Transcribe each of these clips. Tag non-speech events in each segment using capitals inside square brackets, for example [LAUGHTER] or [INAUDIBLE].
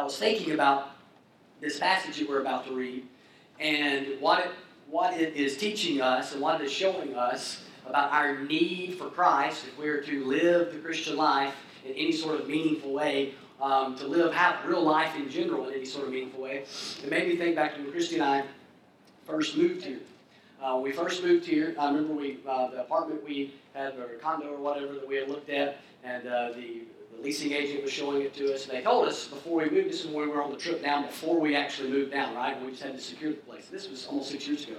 I was thinking about this passage that we're about to read and what it, what it is teaching us and what it is showing us about our need for Christ if we're to live the Christian life in any sort of meaningful way, um, to live, have real life in general in any sort of meaningful way. It made me think back to when Christy and I first moved here. Uh, when we first moved here, I remember we uh, the apartment we had, or condo or whatever that we had looked at, and uh, the, the leasing agent was showing it to us. And they told us before we moved, this is when we were on the trip down, before we actually moved down, right? We just had to secure the place. This was almost six years ago.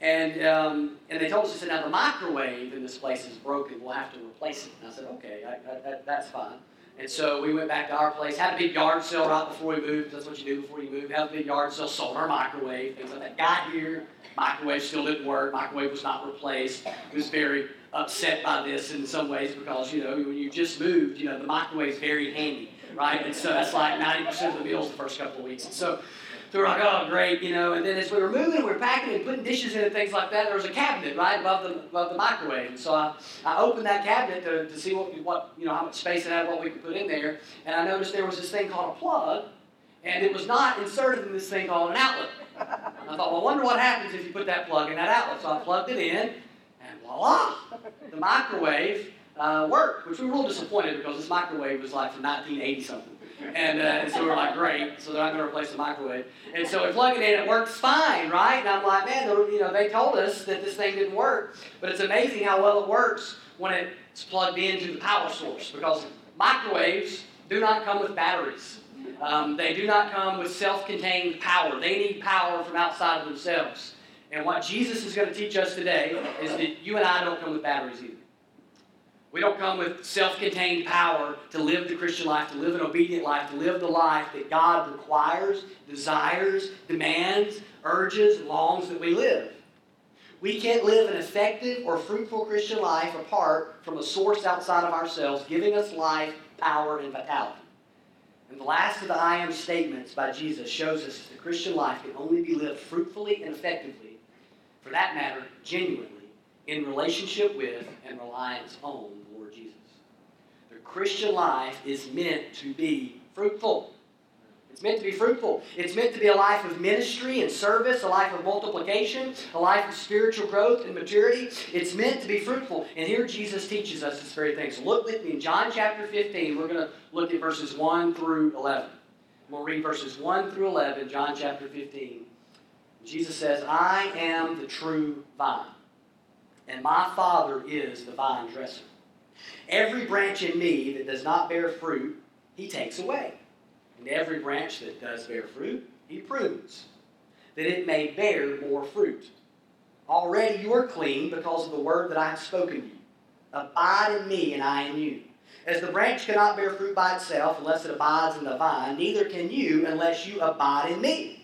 And, um, and they told us, they said, now the microwave in this place is broken. We'll have to replace it. And I said, okay, I, I, that, that's fine. And so we went back to our place, had a big yard sale right before we moved. That's what you do before you move. Had a big yard sale, sold our microwave, things like that. Got here, microwave still didn't work. Microwave was not replaced. It was very upset by this in some ways because, you know, when you just moved, you know, the microwave's very handy, right? And so that's like 90% of the meals the first couple of weeks. And so so we're like, oh, great, you know. And then as we were moving, we were packing and putting dishes in and things like that. There was a cabinet right above the above the microwave, and so I, I opened that cabinet to, to see what what you know how much space it had, what we could put in there. And I noticed there was this thing called a plug, and it was not inserted in this thing called an outlet. I thought, well, I wonder what happens if you put that plug in that outlet. So I plugged it in, and voila, the microwave uh, worked. Which we were a little disappointed because this microwave was like from 1980 something. And, uh, and so we are like, great, so they're not going to replace the microwave. And so we plug it in, it works fine, right? And I'm like, man, you know, they told us that this thing didn't work. But it's amazing how well it works when it's plugged into the power source because microwaves do not come with batteries. Um, they do not come with self contained power. They need power from outside of themselves. And what Jesus is going to teach us today is that you and I don't come with batteries either. We don't come with self contained power to live the Christian life, to live an obedient life, to live the life that God requires, desires, demands, urges, longs that we live. We can't live an effective or fruitful Christian life apart from a source outside of ourselves, giving us life, power, and vitality. And the last of the I am statements by Jesus shows us that the Christian life can only be lived fruitfully and effectively, for that matter, genuinely, in relationship with and reliance on the Lord Jesus. The Christian life is meant to be fruitful. It's meant to be fruitful. It's meant to be a life of ministry and service, a life of multiplication, a life of spiritual growth and maturity. It's meant to be fruitful. And here Jesus teaches us this very thing. So look with me in John chapter 15. We're going to look at verses 1 through 11. We'll read verses 1 through 11, John chapter 15. Jesus says, I am the true vine, and my Father is the vine dresser. Every branch in me that does not bear fruit, he takes away. And every branch that does bear fruit, he prunes, that it may bear more fruit. Already you are clean because of the word that I have spoken to you. Abide in me, and I in you. As the branch cannot bear fruit by itself unless it abides in the vine, neither can you unless you abide in me.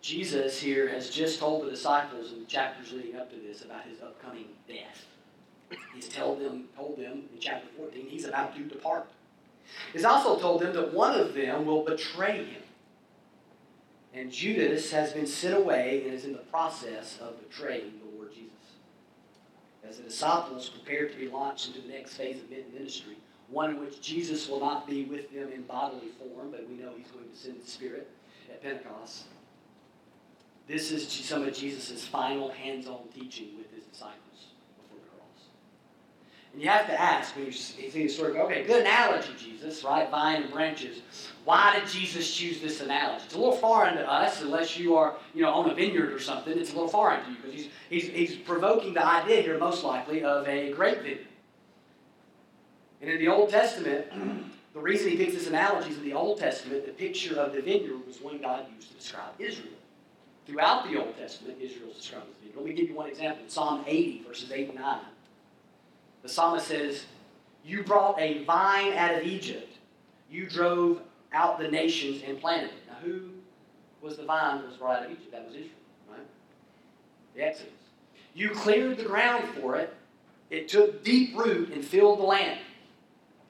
Jesus here has just told the disciples in the chapters leading up to this about his upcoming death. He's told them, told them in chapter 14 he's about to depart. He's also told them that one of them will betray him. And Judas has been sent away and is in the process of betraying the Lord Jesus. As the disciples prepare to be launched into the next phase of ministry, one in which Jesus will not be with them in bodily form, but we know he's going to send the Spirit at Pentecost. This is some of Jesus' final hands on teaching with his disciples. Before the cross. And you have to ask when you see the story, okay, good analogy, Jesus, right? Vine and branches. Why did Jesus choose this analogy? It's a little foreign to us, unless you are, you know, on a vineyard or something. It's a little foreign to you because he's, he's, he's provoking the idea here, most likely, of a grape vineyard. And in the Old Testament, [CLEARS THROAT] the reason he picks this analogy is in the Old Testament, the picture of the vineyard was one God used to describe Israel. Throughout the Old Testament, Israel is described as vineyard. Let me give you one example. Psalm 80, verses 8 and 9. The psalmist says, You brought a vine out of Egypt. You drove out the nations and planted it. Now, who was the vine that was brought out of Egypt? That was Israel, right? The Exodus. You cleared the ground for it. It took deep root and filled the land.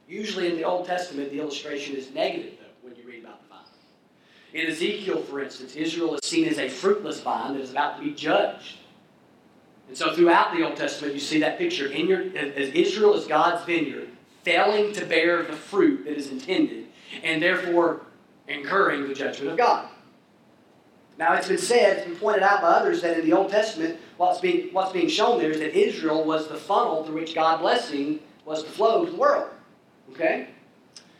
Usually in the Old Testament, the illustration is negative, though, when you read about. In Ezekiel, for instance, Israel is seen as a fruitless vine that is about to be judged. And so throughout the Old Testament, you see that picture. In your, as Israel is God's vineyard, failing to bear the fruit that is intended, and therefore incurring the judgment of God. Now, it's been said, it's been pointed out by others that in the Old Testament, what's being, what's being shown there is that Israel was the funnel through which God's blessing was to flow to the world. Okay?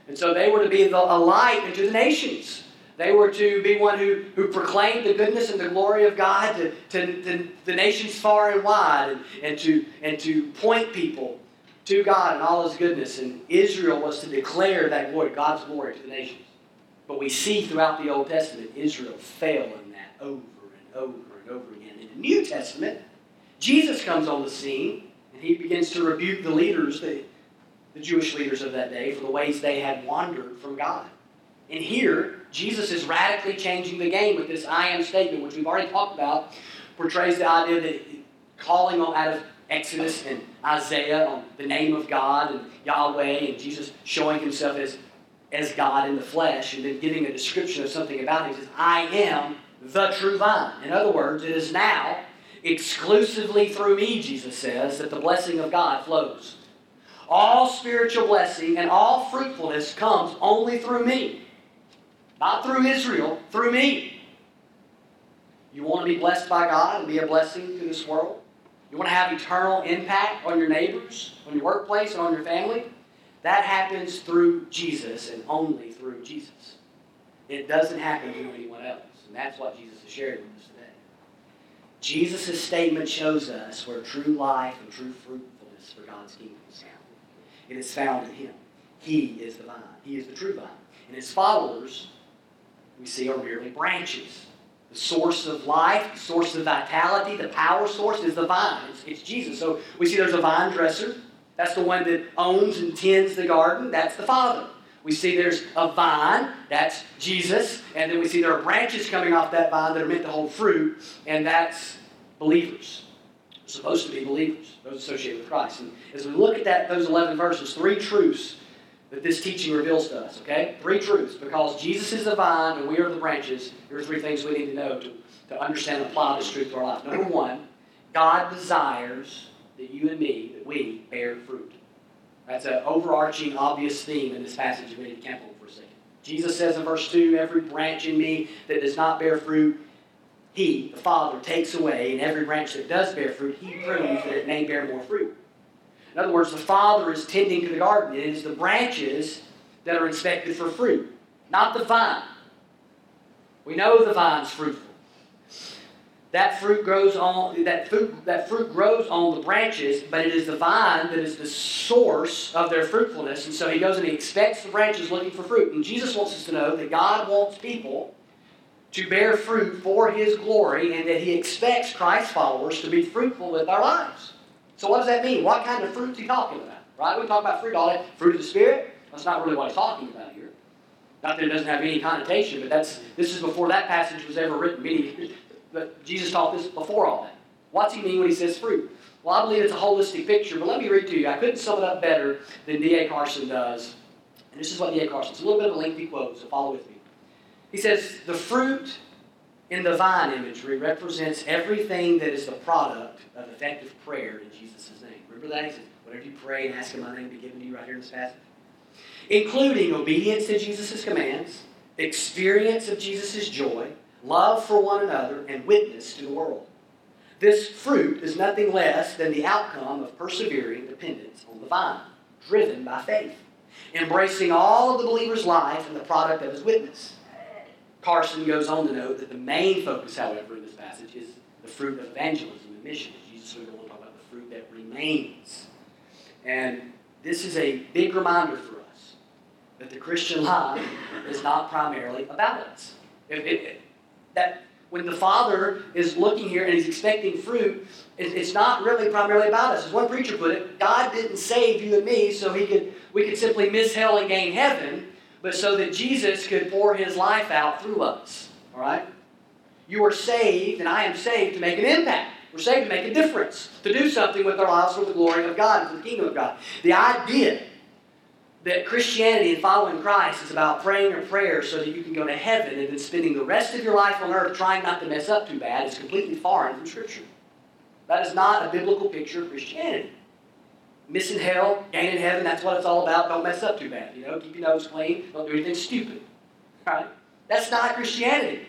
And so they were to be the, a light into the nations. They were to be one who, who proclaimed the goodness and the glory of God to, to, to the nations far and wide and, and, to, and to point people to God and all His goodness. And Israel was to declare that glory, God's glory, to the nations. But we see throughout the Old Testament, Israel fail in that over and over and over again. In the New Testament, Jesus comes on the scene and he begins to rebuke the leaders, the, the Jewish leaders of that day, for the ways they had wandered from God. And here, Jesus is radically changing the game with this I am statement, which we've already talked about, portrays the idea that calling on out of Exodus and Isaiah on the name of God and Yahweh and Jesus showing himself as, as God in the flesh and then giving a description of something about him. He says, I am the true vine. In other words, it is now exclusively through me, Jesus says, that the blessing of God flows. All spiritual blessing and all fruitfulness comes only through me. Not through Israel, through me. You want to be blessed by God and be a blessing to this world? You want to have eternal impact on your neighbors, on your workplace, and on your family? That happens through Jesus and only through Jesus. It doesn't happen through anyone else. And that's what Jesus is sharing with us today. Jesus' statement shows us where true life and true fruitfulness for God's kingdom is found. It is found in Him. He is the vine. He is the true vine. And His followers, we see, are merely branches. The source of life, the source of vitality, the power source is the vine. It's, Jesus. So we see there's a vine dresser. That's the one that owns and tends the garden. That's the Father. We see there's a vine. That's Jesus. And then we see there are branches coming off that vine that are meant to hold fruit. And that's believers. supposed to be believers, those associated with Christ. And as we look at that, those 11 verses, three truths that this teaching reveals to us, okay? Three truths. Because Jesus is the vine and we are the branches, here are three things we need to know to, to understand and apply this truth to our life. Number one, God desires that you and me, that we bear fruit. That's an overarching, obvious theme in this passage we need to for a second. Jesus says in verse 2 Every branch in me that does not bear fruit, he, the Father, takes away, and every branch that does bear fruit, he prunes that it may bear more fruit. In other words, the Father is tending to the garden. It is the branches that are inspected for fruit, not the vine. We know the vine's fruitful. That fruit grows on that fruit, that fruit grows on the branches, but it is the vine that is the source of their fruitfulness. And so he goes and he expects the branches looking for fruit. And Jesus wants us to know that God wants people to bear fruit for his glory and that he expects Christ's followers to be fruitful with our lives. So what does that mean? What kind of fruit is he talking about? Right? We talk about fruit all day. Fruit of the Spirit. That's not really what he's talking about here. Not that it doesn't have any connotation, but that's this is before that passage was ever written. Many, but Jesus taught this before all that. What's he mean when he says fruit? Well, I believe it's a holistic picture, but let me read to you. I couldn't sum it up better than D.A. Carson does. And this is what D.A. Carson, it's a little bit of a lengthy quote, so follow with me. He says, The fruit in the vine imagery represents everything that is the product of effective prayer in Jesus' name. Remember that? He says, whatever you pray and ask in my name be given to you right here in this passage. Including obedience to Jesus' commands, experience of Jesus' joy, love for one another, and witness to the world. This fruit is nothing less than the outcome of persevering dependence on the vine, driven by faith, embracing all of the believer's life and the product of his witness. Carson goes on to note that the main focus, however, in this passage is the fruit of evangelism and mission. Jesus will go on to talk about the fruit that remains. And this is a big reminder for us that the Christian life is not primarily about us. It, it, that when the Father is looking here and he's expecting fruit, it, it's not really primarily about us. As one preacher put it, God didn't save you and me so he could we could simply miss hell and gain heaven, but so that Jesus could pour his life out through us. All right? You are saved, and I am saved to make an impact. We're saved to make a difference, to do something with our lives for the glory of God and for the kingdom of God. The idea that Christianity and following Christ is about praying a prayer so that you can go to heaven and then spending the rest of your life on earth trying not to mess up too bad is completely foreign from Scripture. That is not a biblical picture of Christianity. Missing hell, gaining heaven, that's what it's all about. Don't mess up too bad. You know, keep your nose clean. Don't do anything stupid. Right? That's not Christianity.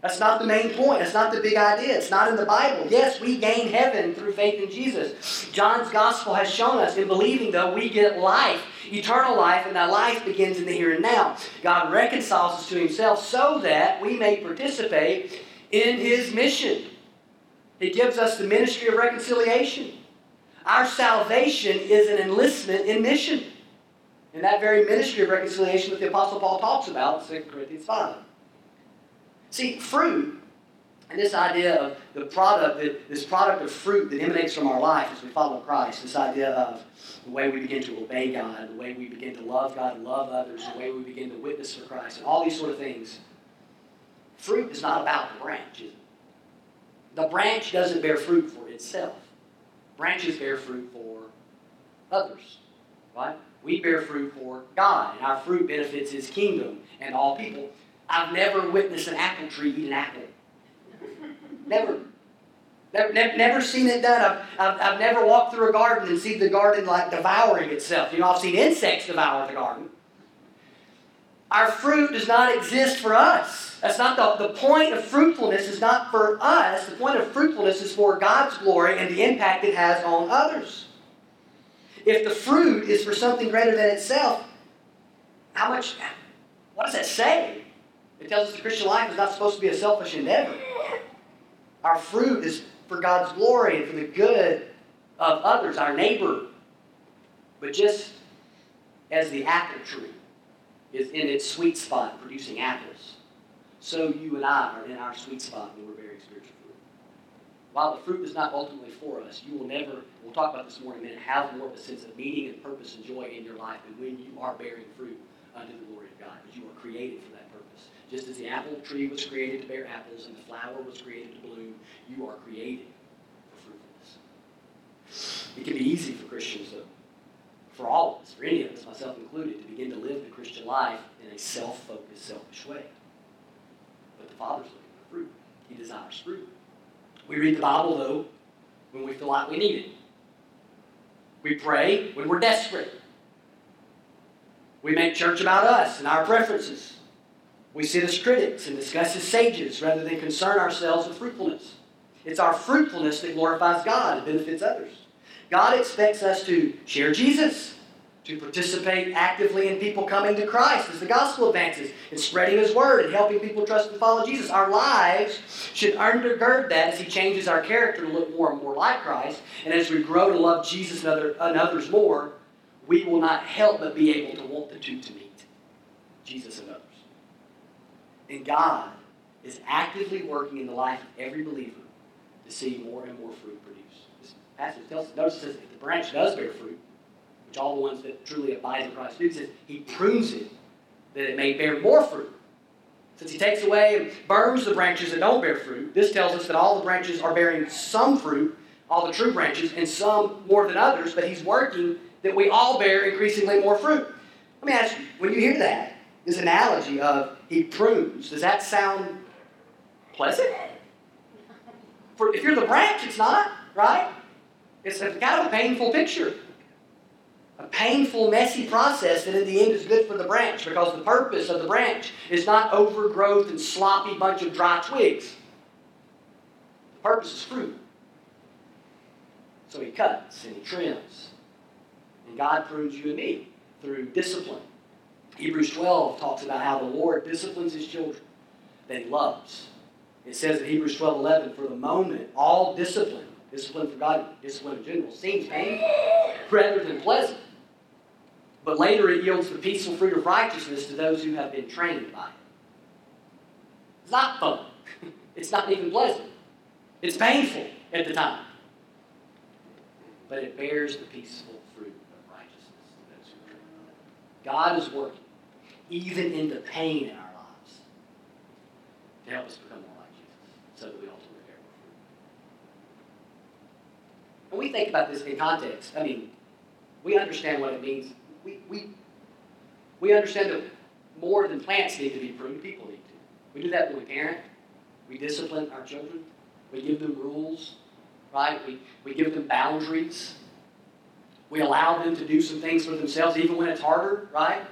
That's not the main point. That's not the big idea. It's not in the Bible. Yes, we gain heaven through faith in Jesus. John's gospel has shown us in believing, though, we get life, eternal life, and that life begins in the here and now. God reconciles us to himself so that we may participate in his mission. He gives us the ministry of reconciliation. Our salvation is an enlistment in mission. And that very ministry of reconciliation that the Apostle Paul talks about in 2 Corinthians 5. See, fruit, and this idea of the product, this product of fruit that emanates from our life as we follow Christ, this idea of the way we begin to obey God, the way we begin to love God and love others, the way we begin to witness for Christ, and all these sort of things. Fruit is not about the branch, is it? The branch doesn't bear fruit for itself. Branches bear fruit for others, right? We bear fruit for God, and our fruit benefits His kingdom and all people. I've never witnessed an apple tree eat an apple. [LAUGHS] never. Never, never seen it done. I've, I've, I've never walked through a garden and seen the garden like devouring itself. You know, I've seen insects devour the garden. Our fruit does not exist for us. That's not the, the point of fruitfulness is not for us. The point of fruitfulness is for God's glory and the impact it has on others. If the fruit is for something greater than itself, how much, what does that say? It tells us the Christian life is not supposed to be a selfish endeavor. Our fruit is for God's glory and for the good of others, our neighbor. But just as the apple tree is in its sweet spot producing apples, so you and I are in our sweet spot when we're bearing spiritual fruit. While the fruit is not ultimately for us, you will never, we'll talk about this more in a minute, have more of a sense of meaning and purpose and joy in your life than when you are bearing fruit unto the glory of God, because you are created for that purpose. just as the apple tree was created to bear apples and the flower was created to bloom, you are created for fruitfulness. It can be easy for Christians, though, for all of us, for any of us, myself included, to begin to live the Christian life in a self focused, selfish way. But the Father's looking for fruit, He desires fruit. We read the Bible, though, when we feel like we need it. We pray when we're desperate. We make church about us and our preferences. We sit as critics and discuss as sages rather than concern ourselves with fruitfulness. It's our fruitfulness that glorifies God and benefits others. God expects us to share Jesus, to participate actively in people coming to Christ as the gospel advances, and spreading His word and helping people trust and follow Jesus. Our lives should undergird that as He changes our character to look more and more like Christ. And as we grow to love Jesus and, other, and others more, we will not help but be able to want the two to meet Jesus and others. And God is actively working in the life of every believer to see more and more fruit produced. Passage notice says if the branch does bear fruit, which all the ones that truly abide in Christ do, says he prunes it that it may bear more fruit. Since he takes away and burns the branches that don't bear fruit, this tells us that all the branches are bearing some fruit, all the true branches, and some more than others, but he's working that we all bear increasingly more fruit. Let me ask you, when you hear that, this analogy of he prunes, does that sound pleasant? For, if you're the branch, it's not, right? It's a, kind of a painful picture. A painful, messy process that in the end is good for the branch because the purpose of the branch is not overgrowth and sloppy bunch of dry twigs. The purpose is fruit. So he cuts and he trims. And God prunes you and me through discipline. Hebrews 12 talks about how the Lord disciplines his children that he loves. It says in Hebrews 12 11, for the moment, all discipline, discipline for God, discipline in general, seems painful rather than pleasant. But later it yields the peaceful fruit of righteousness to those who have been trained by it. It's not fun. [LAUGHS] It's not even pleasant. It's painful at the time. But it bears the peaceful fruit of righteousness to those who are by it. God is working, even in the pain in our lives, to help us become more like Jesus, so that we ultimately bear more fruit. When we think about this in context, I mean, we understand what it means. We, we, we understand that more than plants need to be pruned, people need to. We do that when we parent. We discipline our children. We give them rules, right? We, we give them boundaries. We allow them to do some things for themselves, even when it's harder, right?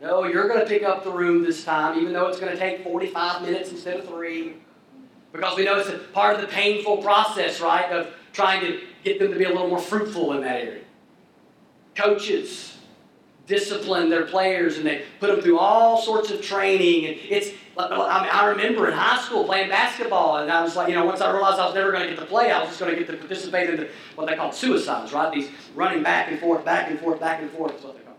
No, you're going to pick up the room this time, even though it's going to take 45 minutes instead of three. Because we know it's part of the painful process, right, of trying to get them to be a little more fruitful in that area. Coaches discipline their players and they put them through all sorts of training. And it's, I, mean, I remember in high school playing basketball, and I was like, you know, once I realized I was never going to get to play, I was just going to get to participate in the, what they call suicides, right? These running back and forth, back and forth, back and forth is what they call.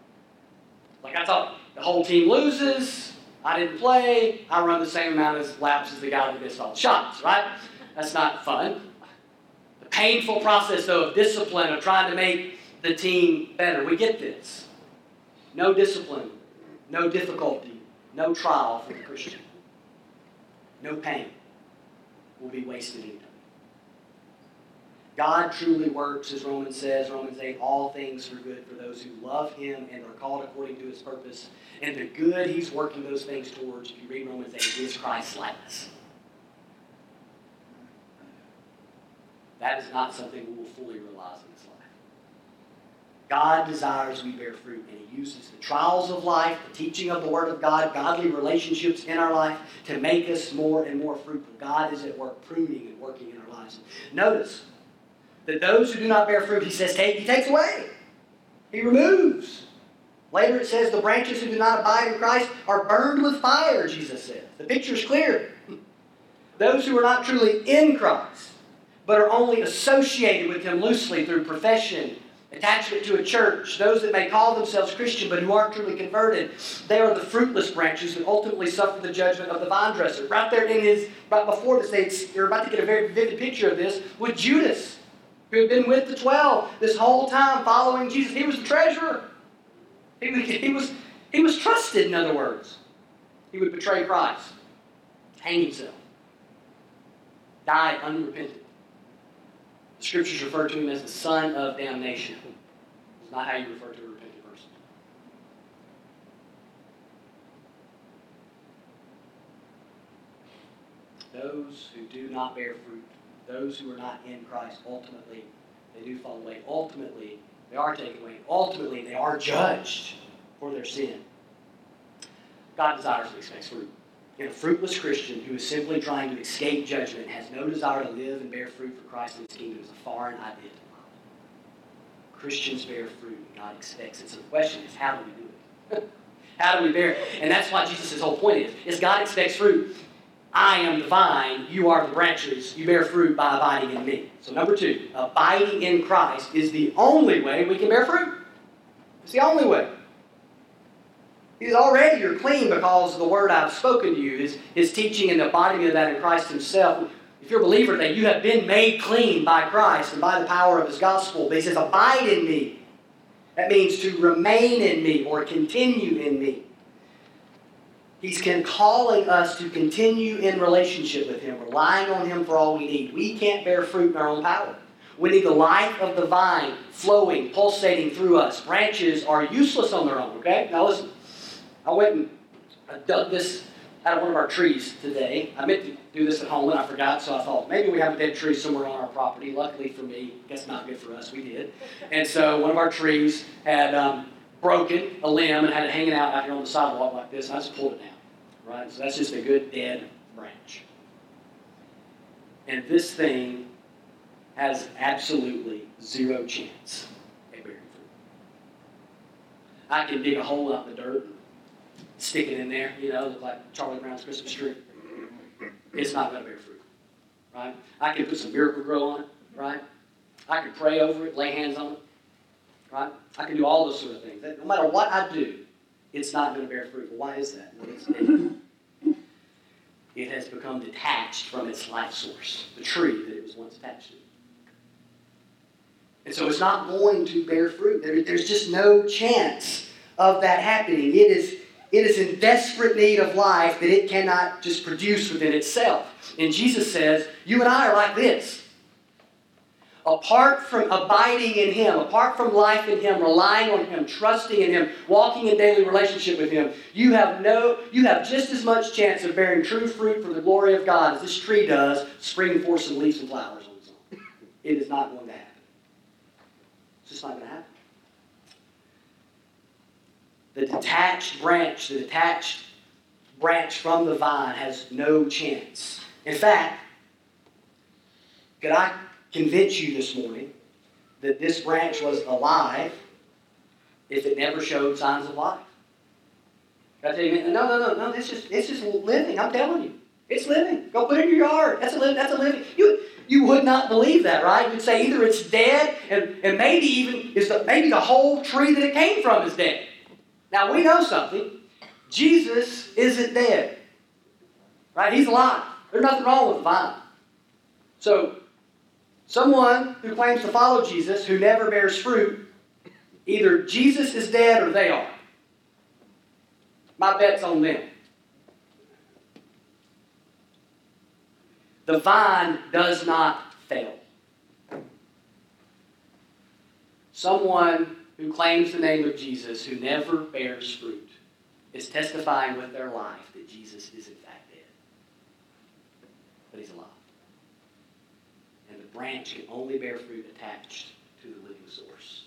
Like I thought the whole team loses. I didn't play. I run the same amount of laps as the guy that missed all the shots, right? That's not fun. Painful process, though, of discipline, of trying to make the team better. We get this. No discipline, no difficulty, no trial for the Christian. No pain will be wasted in time. God truly works, as Romans says, Romans 8, all things for good for those who love Him and are called according to His purpose. And the good He's working those things towards, if you read Romans 8, is Christ's likeness. That is not something we will fully realize in this life. God desires we bear fruit, and He uses the trials of life, the teaching of the Word of God, godly relationships in our life to make us more and more fruitful. God is at work pruning and working in our lives. Notice that those who do not bear fruit, He says, take, He takes away, He removes. Later it says, the branches who do not abide in Christ are burned with fire, Jesus says. The picture is clear. Those who are not truly in Christ, but are only associated with Him loosely through profession attachment to a church, those that may call themselves Christian but who aren't truly converted, they are the fruitless branches that ultimately suffer the judgment of the vine dresser. Right there in his, right before this, they, you're about to get a very vivid picture of this with Judas, who had been with the twelve this whole time following Jesus. He was the treasurer. He, he, was, he was trusted, in other words. He would betray Christ, hang himself, die unrepentant. The scriptures refer to him as the son of damnation. It's not how you refer to a repentant person. Those who do not bear fruit, those who are not in Christ, ultimately, they do fall away. Ultimately, they are taken away. Ultimately, they are judged for their sin. God desires and expects fruit. And a fruitless Christian who is simply trying to escape judgment has no desire to live and bear fruit for Christ and his kingdom is a foreign idea. Christians bear fruit, God expects it. So the question is, how do we do it? [LAUGHS] how do we bear it? And that's why Jesus' whole point is, is God expects fruit. I am the vine, you are the branches, you bear fruit by abiding in me. So number two, abiding in Christ is the only way we can bear fruit. It's the only way. He's already you're clean because of the word I've spoken to you, his, his teaching and the embodiment of that in Christ himself. If you're a believer that you have been made clean by Christ and by the power of his gospel, but he says, abide in me. That means to remain in me or continue in me. He's calling us to continue in relationship with him, relying on him for all we need. We can't bear fruit in our own power. We need the life of the vine flowing, pulsating through us. Branches are useless on their own, okay? Now listen. I went and I dug this out of one of our trees today. I meant to do this at home and I forgot, so I thought maybe we have a dead tree somewhere on our property. Luckily for me, guess not good for us, we did. And so one of our trees had um, broken a limb and had it hanging out out here on the sidewalk like this, and I just pulled it down. Right? So that's just a good dead branch. And this thing has absolutely zero chance at bearing fruit. I can dig a hole out in the dirt, stick it in there, you know, look like Charlie Brown's Christmas tree. It's not going to bear fruit, right? I can put some Miracle-Gro on it, right? I can pray over it, lay hands on it, right? I can do all those sort of things. No matter what I do, it's not going to bear fruit. Why is that? Well, it's dead. It has become detached from its life source, the tree that it was once attached to. And so it's not going to bear fruit. There, there's just no chance of that happening. It is, it is in desperate need of life that it cannot just produce within itself. And Jesus says, You and I are like this. Apart from abiding in Him, apart from life in Him, relying on Him, trusting in Him, walking in daily relationship with Him, you have no, you have just as much chance of bearing true fruit for the glory of God as this tree does, springing forth some leaves and flowers on its own. It is not going to happen. It's just not going to happen. The detached branch, the detached branch from the vine has no chance. In fact, could I convince you this morning that this branch was alive if it never showed signs of life? I tell you, no, no, no, no. It's just, it's just living. I'm telling you, it's living. Go put it in your yard. That's a living. That's a living. You, you would not believe that, right? You'd say either it's dead, and, and maybe even is the maybe the whole tree that it came from is dead. Now we know something. Jesus isn't dead, right? He's alive. There's nothing wrong with the vine. So Someone who claims to follow Jesus who never bears fruit, either Jesus is dead or they are. My bet's on them. The vine does not fail. Someone who claims the name of Jesus who never bears fruit is testifying with their life that Jesus is in fact dead. But he's alive And the branch can only bear fruit attached to the living source.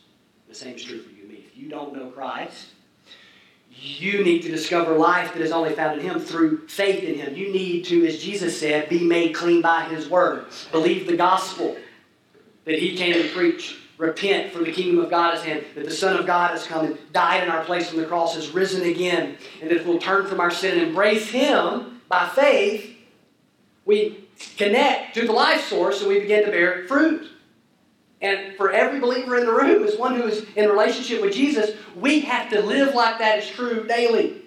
The same is true for you and me. If you don't know Christ, you need to discover life that is only found in Him through faith in Him. You need to, as Jesus said, be made clean by His Word. Believe the gospel that He came to preach. Repent, for the kingdom of God is hand. That the Son of God has come and died in our place on the cross, has risen again. And that if we'll turn from our sin and embrace Him by faith, we connect to the life source and we begin to bear fruit. And for every believer in the room, as one who is in relationship with Jesus, we have to live like that is true daily.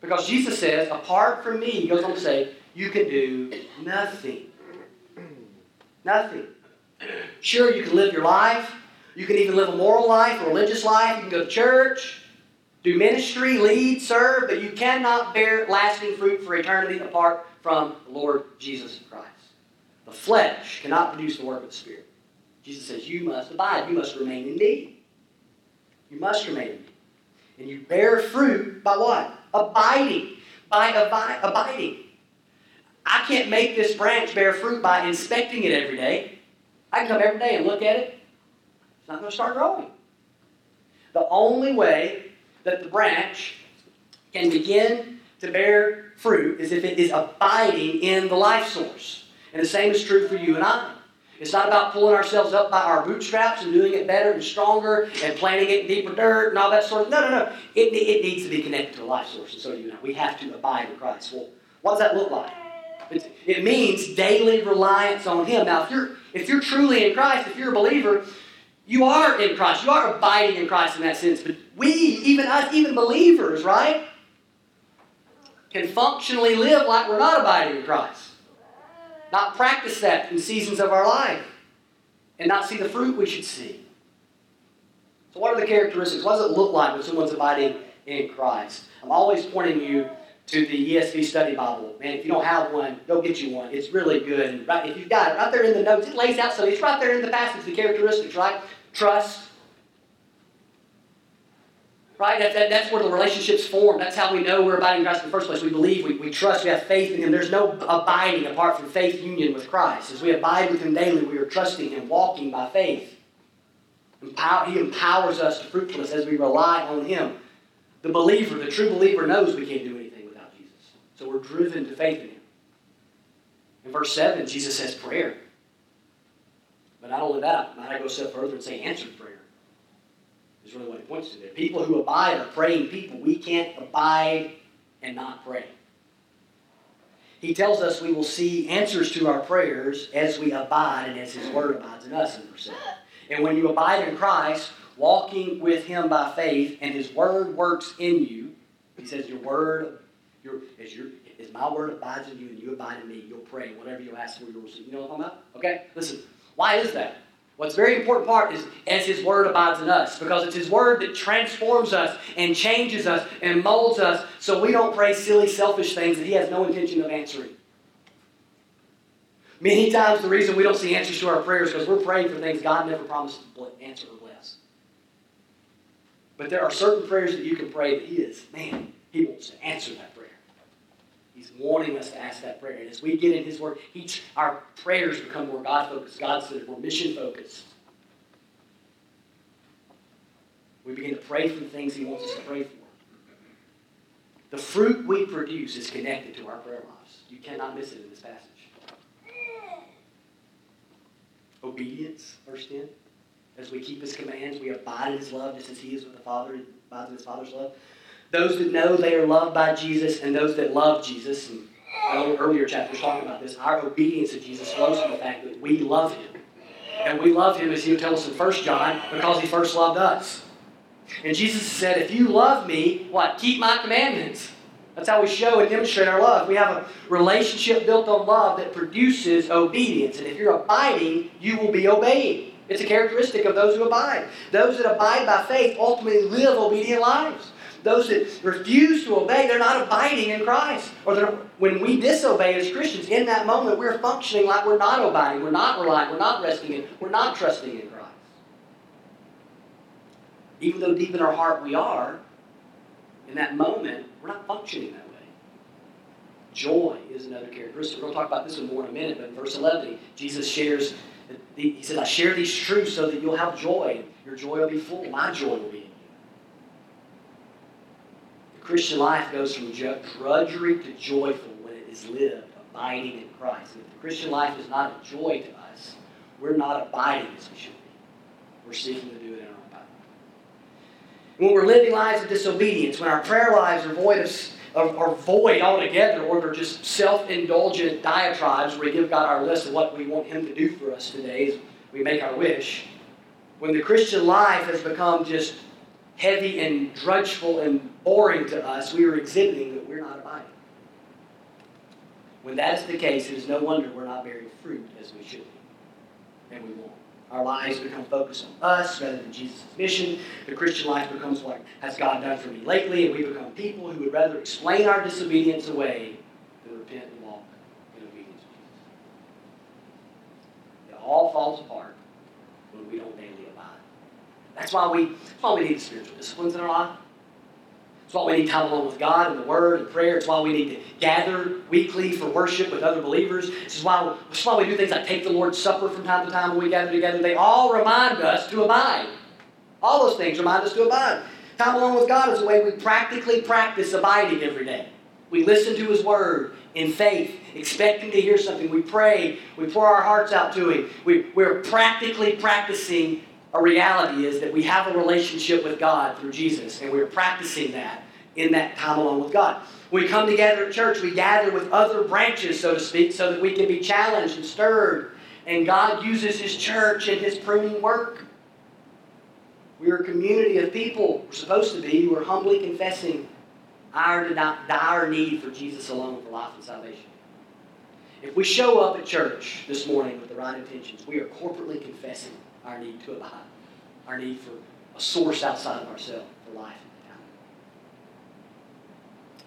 Because Jesus says, apart from me, he goes on to say, you can do nothing. Nothing. Sure, you can live your life. You can even live a moral life, a religious life. You can go to church, do ministry, lead, serve, but you cannot bear lasting fruit for eternity apart from the Lord Jesus Christ. The flesh cannot produce the work of the Spirit. Jesus says, You must abide. You must remain in me. You must remain in me. And you bear fruit by what? Abiding. By abi- abiding. I can't make this branch bear fruit by inspecting it every day. I can come every day and look at it. It's not going to start growing. The only way that the branch can begin to bear fruit is if it is abiding in the life source. And the same is true for you and I. It's not about pulling ourselves up by our bootstraps and doing it better and stronger and planting it in deeper dirt and all that sort of. No, no, no. It, it needs to be connected to the life source, and so do you and I. We have to abide in Christ. Well, what does that look like? It's, it means daily reliance on Him. Now, if you're if you're truly in Christ, if you're a believer, you are in Christ. You are abiding in Christ in that sense. But we, even us, even believers, right? can functionally live like we're not abiding in Christ. Not practice that in seasons of our life. And not see the fruit we should see. So, what are the characteristics? What does it look like when someone's abiding in Christ? I'm always pointing you to the ESV Study Bible. Man, if you don't have one, go get you one. It's really good. right, if you've got it right there in the notes, it lays out so it's right there in the passage, the characteristics, right? Trust, Right? That, that, that's where the relationship's form. That's how we know we're abiding in Christ in the first place. We believe, we, we trust, we have faith in Him. There's no abiding apart from faith union with Christ. As we abide with Him daily, we are trusting Him, walking by faith. Empower, he empowers us to fruitfulness as we rely on Him. The believer, the true believer, knows we can't do anything So we're driven to faith in Him. In verse 7, Jesus says prayer. But not only that, I might go a step further and say answered prayer? Is really what he points to there. People who abide are praying people. We can't abide and not pray. He tells us we will see answers to our prayers as we abide and as His Word abides in us in verse 7. And when you abide in Christ, walking with Him by faith, and His Word works in you, He says, Your Word, your, as, your, as my Word abides in you and you abide in me, you'll pray. Whatever you ask for, you'll receive. You know what I'm talking about? Okay? Listen. Why is that? What's very important part is as His Word abides in us, because it's His Word that transforms us and changes us and molds us so we don't pray silly, selfish things that He has no intention of answering. Many times the reason we don't see answers to our prayers is because we're praying for things God never promised to answer or bless. But there are certain prayers that you can pray that He is, man, He wants to answer that. He's wanting us to ask that prayer. And as we get in His Word, each, our prayers become more God focused, God centered, more mission focused. We begin to pray for the things He wants us to pray for. The fruit we produce is connected to our prayer lives. You cannot miss it in this passage. Obedience, verse 10. As we keep his commands, we abide in his love, just as he is with the Father, abides in his Father's love. Those that know they are loved by Jesus and those that love Jesus, and earlier chapters talking about this, our obedience to Jesus flows from the fact that we love him. And we love him, as he would tell us in 1 John, because he first loved us. And Jesus said, If you love me, what? Keep my commandments. That's how we show and demonstrate our love. We have a relationship built on love that produces obedience. And if you're abiding, you will be obeying. It's a characteristic of those who abide. Those that abide by faith ultimately live obedient lives. Those that refuse to obey, they're not abiding in Christ. Or when we disobey as Christians, in that moment, we're functioning like we're not abiding, we're not relying, we're not resting in, we're not trusting in Christ. Even though deep in our heart we are, in that moment, we're not functioning that way. Joy is another characteristic. We're going to talk about this one more in a minute, but in verse 11, Jesus shares, he says, I share these truths so that you'll have joy. Your joy will be full. My joy will be Christian life goes from drudgery to joyful when it is lived, abiding in Christ. And if the Christian life is not a joy to us, we're not abiding as we should be. We're seeking to do it in our own power. when we're living lives of disobedience, when our prayer lives are void of are void altogether, or they're just self-indulgent diatribes where we give God our list of what we want Him to do for us today as we make our wish. When the Christian life has become just heavy and drudgeful and boring to us, we are exhibiting that we're not abiding. When that is the case, it is no wonder we're not bearing fruit as we should be, and we won't. Our lives become focused on us rather than Jesus' mission. The Christian life becomes like, has God done for me lately, and we become people who would rather explain our disobedience away than repent and walk in obedience to Jesus. It all falls apart when we don't daily. That's why we, that's why we need spiritual disciplines in our life. It's why we need time alone with God and the Word and prayer. It's why we need to gather weekly for worship with other believers. This is why, this is why we do things like take the Lord's Supper from time to time when we gather together. They all remind us to abide. All those things remind us to abide. Time alone with God is the way we practically practice abiding every day. We listen to His Word in faith, expecting to hear something. We pray. We pour our hearts out to Him. We, we're practically practicing a reality is that we have a relationship with God through Jesus, and we're practicing that in that time alone with God. we come together at church, we gather with other branches, so to speak, so that we can be challenged and stirred. And God uses His church in His pruning work. We are a community of people, we're supposed to be, who are humbly confessing our dire need for Jesus alone for life and salvation. If we show up at church this morning with the right intentions, we are corporately confessing our need to abide, our need for a source outside of ourselves for life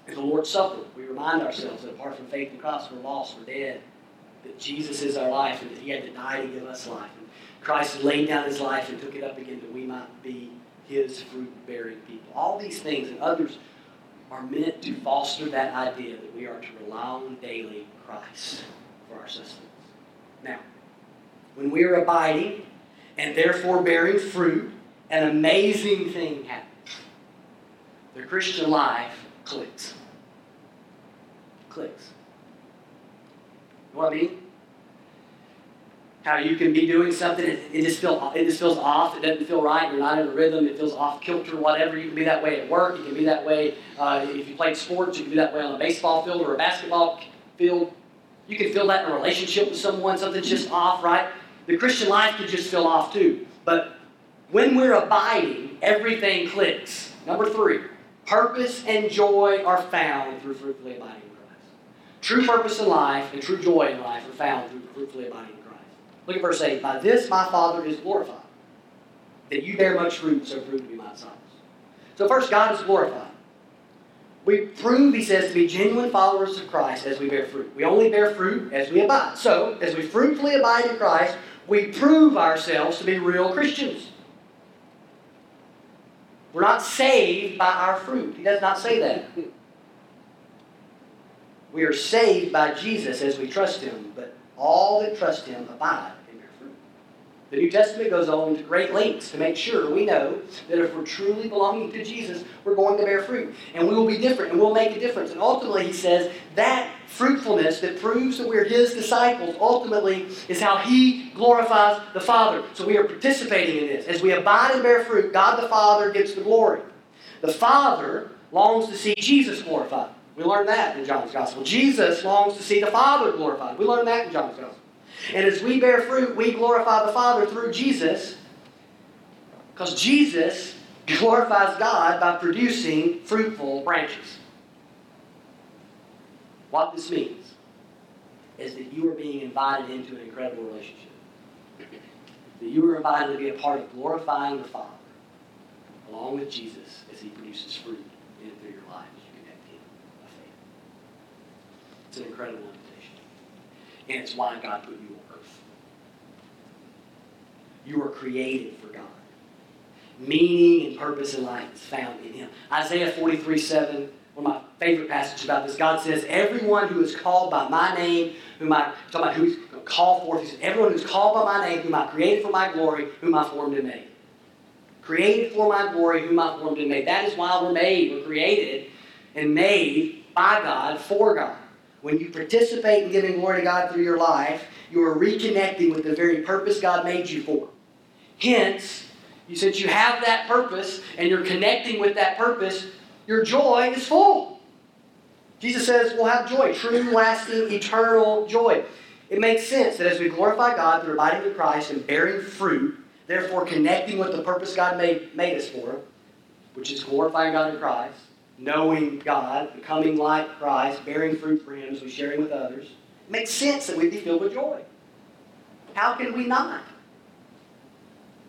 In the Lord's Supper, we remind ourselves that apart from faith in Christ, we're lost, we're dead. That Jesus is our life and that He had to die to give us life. And Christ laid down His life and took it up again that we might be His fruit bearing people. All these things and others are meant to foster that idea that we are to rely on daily Christ for our sustenance. Now, when we are abiding, and therefore bearing fruit, an amazing thing happens. The Christian life clicks. Clicks. You know what I mean? How you can be doing something, it, it just feel, it just feels off. It doesn't feel right. You're not in a rhythm. It feels off kilter. Whatever. You can be that way at work. You can be that way uh, if you play sports. You can be that way on a baseball field or a basketball field. You can feel that in a relationship with someone. Something's just off, right? The Christian life could just feel off too. But when we're abiding, everything clicks. Number three, purpose and joy are found through fruitfully abiding in Christ. True purpose in life and true joy in life are found through fruitfully abiding in Christ. Look at verse 8. By this my Father is glorified, that you bear much fruit, so prove to be my disciples. So first, God is glorified. We prove, he says, to be genuine followers of Christ as we bear fruit. We only bear fruit as we abide. So, as we fruitfully abide in Christ, we prove ourselves to be real Christians. We're not saved by our fruit. He does not say that. We are saved by Jesus as we trust Him, but all that trust Him abide. The New Testament goes on to great lengths to make sure we know that if we're truly belonging to Jesus, we're going to bear fruit. And we will be different and we'll make a difference. And ultimately, He says that fruitfulness that proves that we're His disciples ultimately is how He glorifies the Father. So we are participating in this. As we abide and bear fruit, God the Father gets the glory. The Father longs to see Jesus glorified. We learn that in John's Gospel. Jesus longs to see the Father glorified. We learn that in John's Gospel. And as we bear fruit, we glorify the Father through Jesus because Jesus glorifies God by producing fruitful branches. What this means is that you are being invited into an incredible relationship. That you are invited to be a part of glorifying the Father along with Jesus as he produces fruit in and through your life as you connect him by faith. It's an incredible. And it's why God put you on earth. You are created for God. Meaning and purpose in life is found in him. Isaiah 43 7 one of my favorite passages about this. God says, Everyone who is called by my name, whom I, talking about who's called forth, he says, Everyone who's called by my name, whom I created for my glory, whom I formed and made. Created for my glory, whom I formed and made. That is why we're made. We're created and made by God for God. When you participate in giving glory to God through your life, you are reconnecting with the very purpose God made you for. Hence, you, since you have that purpose and you're connecting with that purpose, your joy is full. Jesus says we'll have joy, true, lasting, eternal joy. It makes sense that as we glorify God through abiding in Christ and bearing fruit, therefore connecting with the purpose God made, made us for, which is glorifying God in Christ, knowing God, becoming like Christ, bearing fruit for Him share Him with others, it makes sense that we'd be filled with joy. How can we not?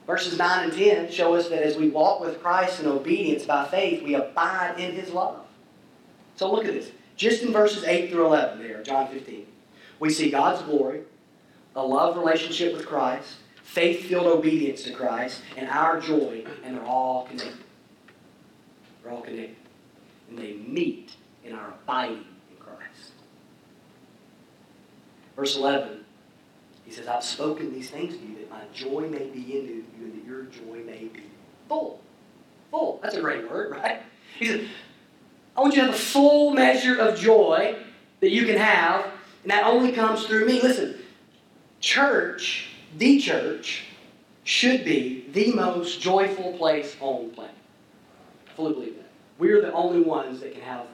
Verses 9 and 10 show us that as we walk with Christ in obedience by faith, we abide in His love. So look at this. Just in verses 8 through 11 there, John 15, we see God's glory, a love relationship with Christ, faith filled obedience to Christ, and our joy, and they're all connected. They're all connected. And they meet in our abiding in Christ. Verse 11, he says, I've spoken these things to you that my joy may be in you and that your joy may be full. Full. That's a great word, right? He says, I want you to have the full measure of joy that you can have, and that only comes through me. Listen, church, the church, should be the most joyful place on the planet. I fully believe that. We're the only ones that can have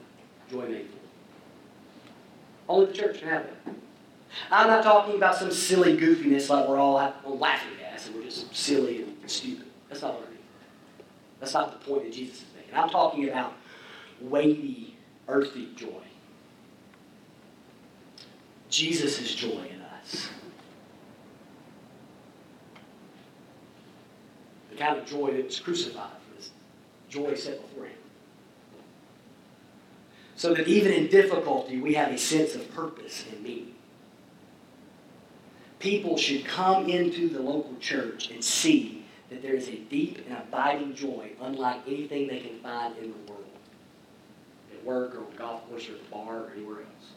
joy made. Only the church can have it. I'm not talking about some silly goofiness like we're all laughing gas and we're just silly and stupid. That's not what I mean. That's not the point that Jesus is making. I'm talking about weighty, earthy joy. Jesus' is joy in us. The kind of joy that was crucified this joy set before him. So that even in difficulty, we have a sense of purpose and meaning people should come into the local church and see that there is a deep and abiding joy unlike anything they can find in the world. At work or golf course or the bar or anywhere else.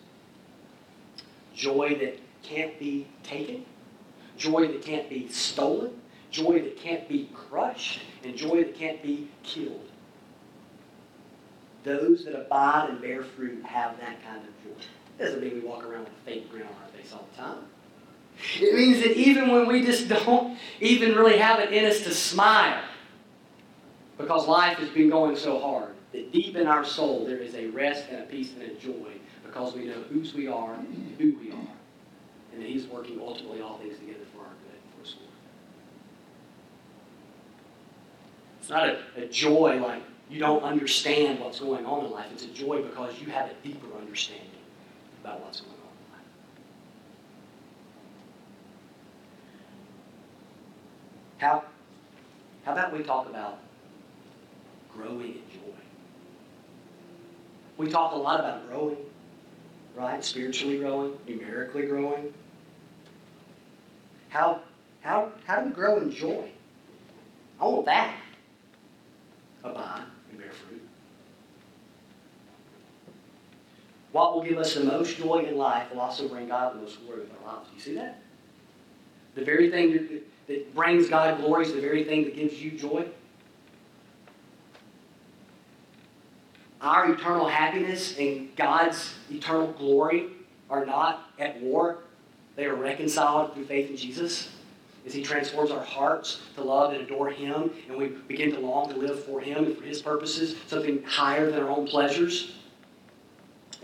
Joy that can't be taken, joy that can't be stolen, joy that can't be crushed, and joy that can't be killed. Those that abide and bear fruit have that kind of joy. It doesn't mean we walk around with a fake grin on our face all the time. It means that even when we just don't even really have it in us to smile, because life has been going so hard, that deep in our soul there is a rest and a peace and a joy because we know whose we are and who we are, and that He's working ultimately all things together for our good for glory. It's not a, a joy like you don't understand what's going on in life. It's a joy because you have a deeper understanding about what's going on in life. How, how about we talk about growing in joy? We talk a lot about growing, right? Spiritually growing, numerically growing. How, how, how do we grow in joy? I want that. Abide and bear fruit. What will give us the most joy in life will also bring God the most glory in our lives. Do you see that? The very thing that, brings God glory is the very thing that gives you joy. Our eternal happiness and God's eternal glory are not at war. They are reconciled through faith in Jesus as He transforms our hearts to love and adore Him, and we begin to long to live for Him and for His purposes, something higher than our own pleasures.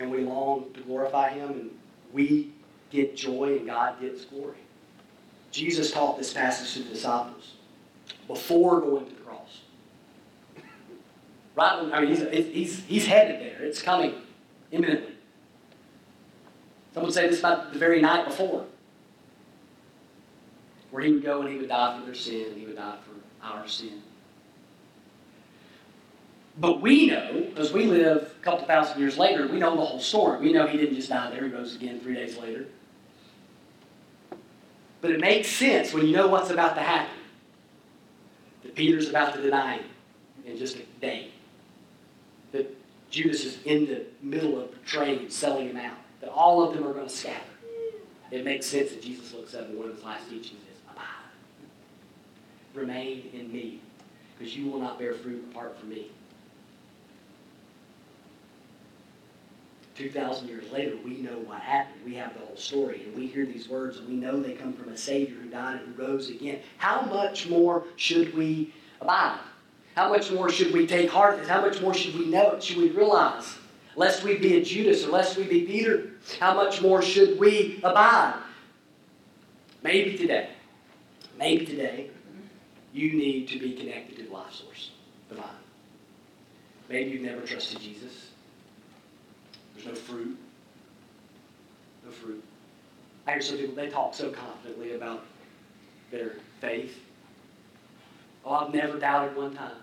And we long to glorify Him, and we get joy, and God gets glory. Jesus taught this passage to the disciples before going to the cross. Right? I mean, he's, he's, he's headed there. It's coming imminently. Some would say this about the very night before where he would go and he would die for their sin, he would die for our sin. But we know, because we live a couple thousand years later, we know the whole story. We know he didn't just die there, he rose again three days later. But it makes sense when you know what's about to happen. That Peter's about to deny him in just a day. That Judas is in the middle of betraying and selling him out. That all of them are going to scatter. It makes sense that Jesus looks up and one of his last teachings is, Abide. remain in me, because you will not bear fruit apart from me. 2,000 years later, we know what happened. We have the whole story, and we hear these words, and we know they come from a Savior who died and who rose again. How much more should we abide? How much more should we take heart of this? How much more should we know it? Should we realize? Lest we be a Judas or lest we be Peter, how much more should we abide? Maybe today. Maybe today you need to be connected to the life source, the vine. Maybe you've never trusted Jesus. There's no fruit. No fruit. I hear some people, they talk so confidently about their faith. Oh, I've never doubted one time.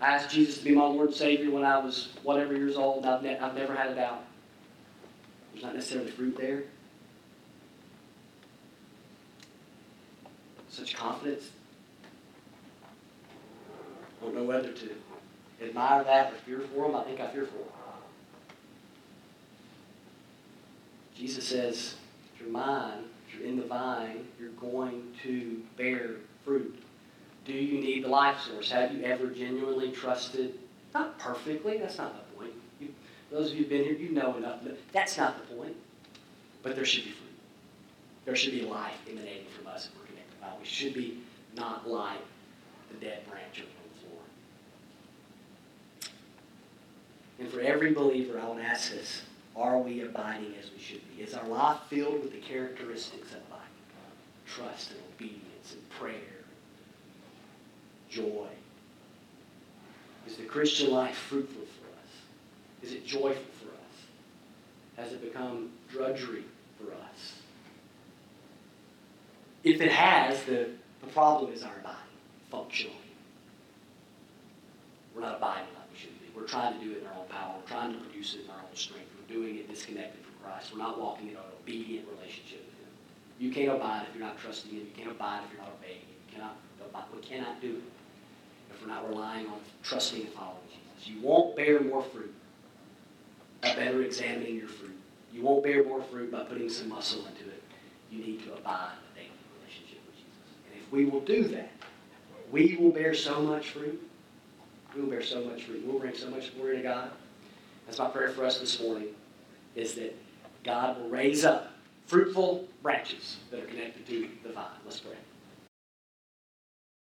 I asked Jesus to be my Lord and Savior when I was whatever years old. I've, ne- I've never had a doubt. There's not necessarily fruit there. Such confidence don't know whether to admire that or fear for them. I think I fear for them. Jesus says, if you're mine, if you're in the vine, you're going to bear fruit. Do you need the life source? Have you ever genuinely trusted? Not perfectly, that's not the point. You, those of you who've been here, you know enough. That's not the point. But there should be fruit. There should be life emanating from us if we're connected to God. We should be not like the dead branch on the floor. And for every believer, I want to ask this Are we abiding as we should be? Is our life filled with the characteristics of abiding? Trust and obedience and prayer, joy. Is the Christian life fruitful for us? Is it joyful for us? Has it become drudgery for us? If it has, the, the problem is our abiding, functionally. We're not abiding like we should be. we're trying to do it in our own power. We're trying to produce it in our own strength. Doing it disconnected from Christ. We're not walking in an obedient relationship with Him. You can't abide if you're not trusting Him. You can't abide if you're not obeying Him. You cannot abide. We cannot do it if we're not relying on trusting and following Jesus. You won't bear more fruit by better examining your fruit. You won't bear more fruit by putting some muscle into it. You need to abide in a daily relationship with Jesus. And if we will do that, we will bear so much fruit we will bear so much fruit. We'll bring so much glory to God. That's my prayer for us this morning is that God will raise up fruitful branches that are connected to the vine. Let's pray.